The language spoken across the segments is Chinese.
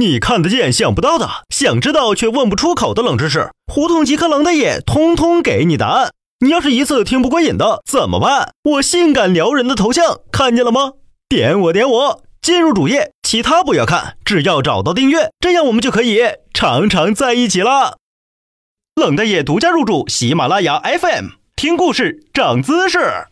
你看得见想不到的，想知道却问不出口的冷知识，胡同即刻冷的也通通给你答案。你要是一次听不过瘾的怎么办？我性感撩人的头像看见了吗？点我点我，进入主页，其他不要看，只要找到订阅，这样我们就可以常常在一起了。冷的也独家入驻喜马拉雅 FM，听故事长姿势。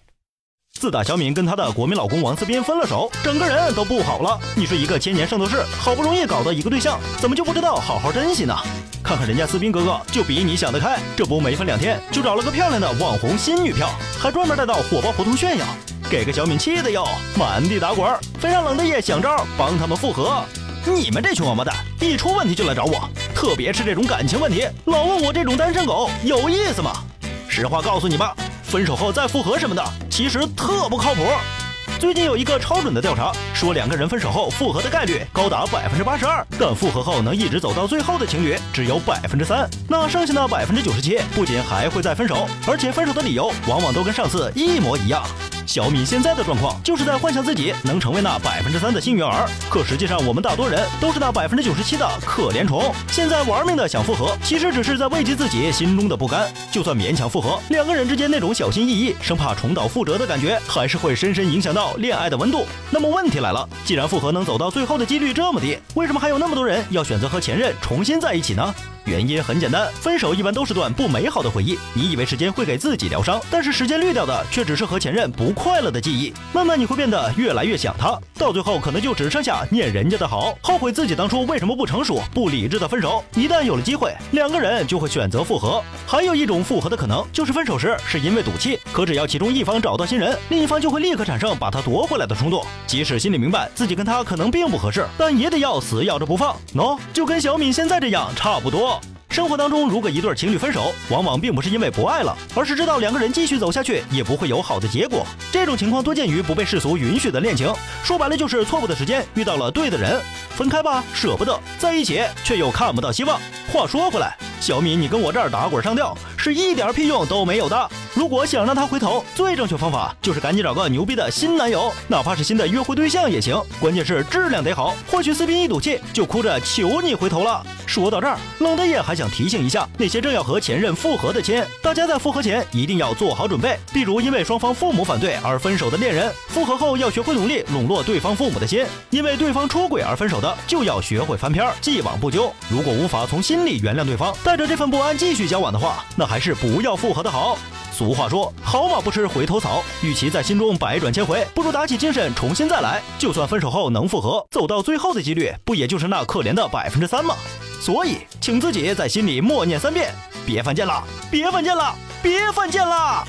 自打小敏跟她的国民老公王思斌分了手，整个人都不好了。你说一个千年圣斗士，好不容易搞到一个对象，怎么就不知道好好珍惜呢？看看人家思斌哥哥就比你想得开，这不没分两天就找了个漂亮的网红新女票，还专门带到火爆胡同炫耀，给个小敏气的哟，满地打滚，非让冷的夜想招帮他们复合。你们这群王八蛋，一出问题就来找我，特别是这种感情问题，老问我这种单身狗有意思吗？实话告诉你吧。分手后再复合什么的，其实特不靠谱。最近有一个超准的调查，说两个人分手后复合的概率高达百分之八十二，但复合后能一直走到最后的情侣只有百分之三。那剩下的百分之九十七，不仅还会再分手，而且分手的理由往往都跟上次一模一样。小米现在的状况，就是在幻想自己能成为那百分之三的幸运儿，可实际上我们大多人都是那百分之九十七的可怜虫。现在玩命的想复合，其实只是在慰藉自己心中的不甘。就算勉强复合，两个人之间那种小心翼翼、生怕重蹈覆辙的感觉，还是会深深影响到恋爱的温度。那么问题来了，既然复合能走到最后的几率这么低，为什么还有那么多人要选择和前任重新在一起呢？原因很简单，分手一般都是段不美好的回忆。你以为时间会给自己疗伤，但是时间滤掉的却只是和前任不快乐的记忆。慢慢你会变得越来越想他，到最后可能就只剩下念人家的好，后悔自己当初为什么不成熟、不理智的分手。一旦有了机会，两个人就会选择复合。还有一种复合的可能，就是分手时是因为赌气，可只要其中一方找到新人，另一方就会立刻产生把他夺回来的冲动。即使心里明白自己跟他可能并不合适，但也得要死咬着不放。喏，就跟小敏现在这样差不多。生活当中，如果一对情侣分手，往往并不是因为不爱了，而是知道两个人继续走下去也不会有好的结果。这种情况多见于不被世俗允许的恋情，说白了就是错误的时间遇到了对的人，分开吧舍不得，在一起却又看不到希望。话说回来，小米，你跟我这儿打滚上吊是一点屁用都没有的。如果想让他回头，最正确方法就是赶紧找个牛逼的新男友，哪怕是新的约会对象也行，关键是质量得好。或许四斌一赌气就哭着求你回头了。说到这儿，冷大爷还想提醒一下那些正要和前任复合的亲，大家在复合前一定要做好准备。比如因为双方父母反对而分手的恋人，复合后要学会努力笼络对方父母的心；因为对方出轨而分手的，就要学会翻篇，既往不咎。如果无法从心里原谅对方，带着这份不安继续交往的话，那还是不要复合的好。俗话说，好马不吃回头草。与其在心中百转千回，不如打起精神重新再来。就算分手后能复合，走到最后的几率，不也就是那可怜的百分之三吗？所以，请自己在心里默念三遍：别犯贱了，别犯贱了，别犯贱了。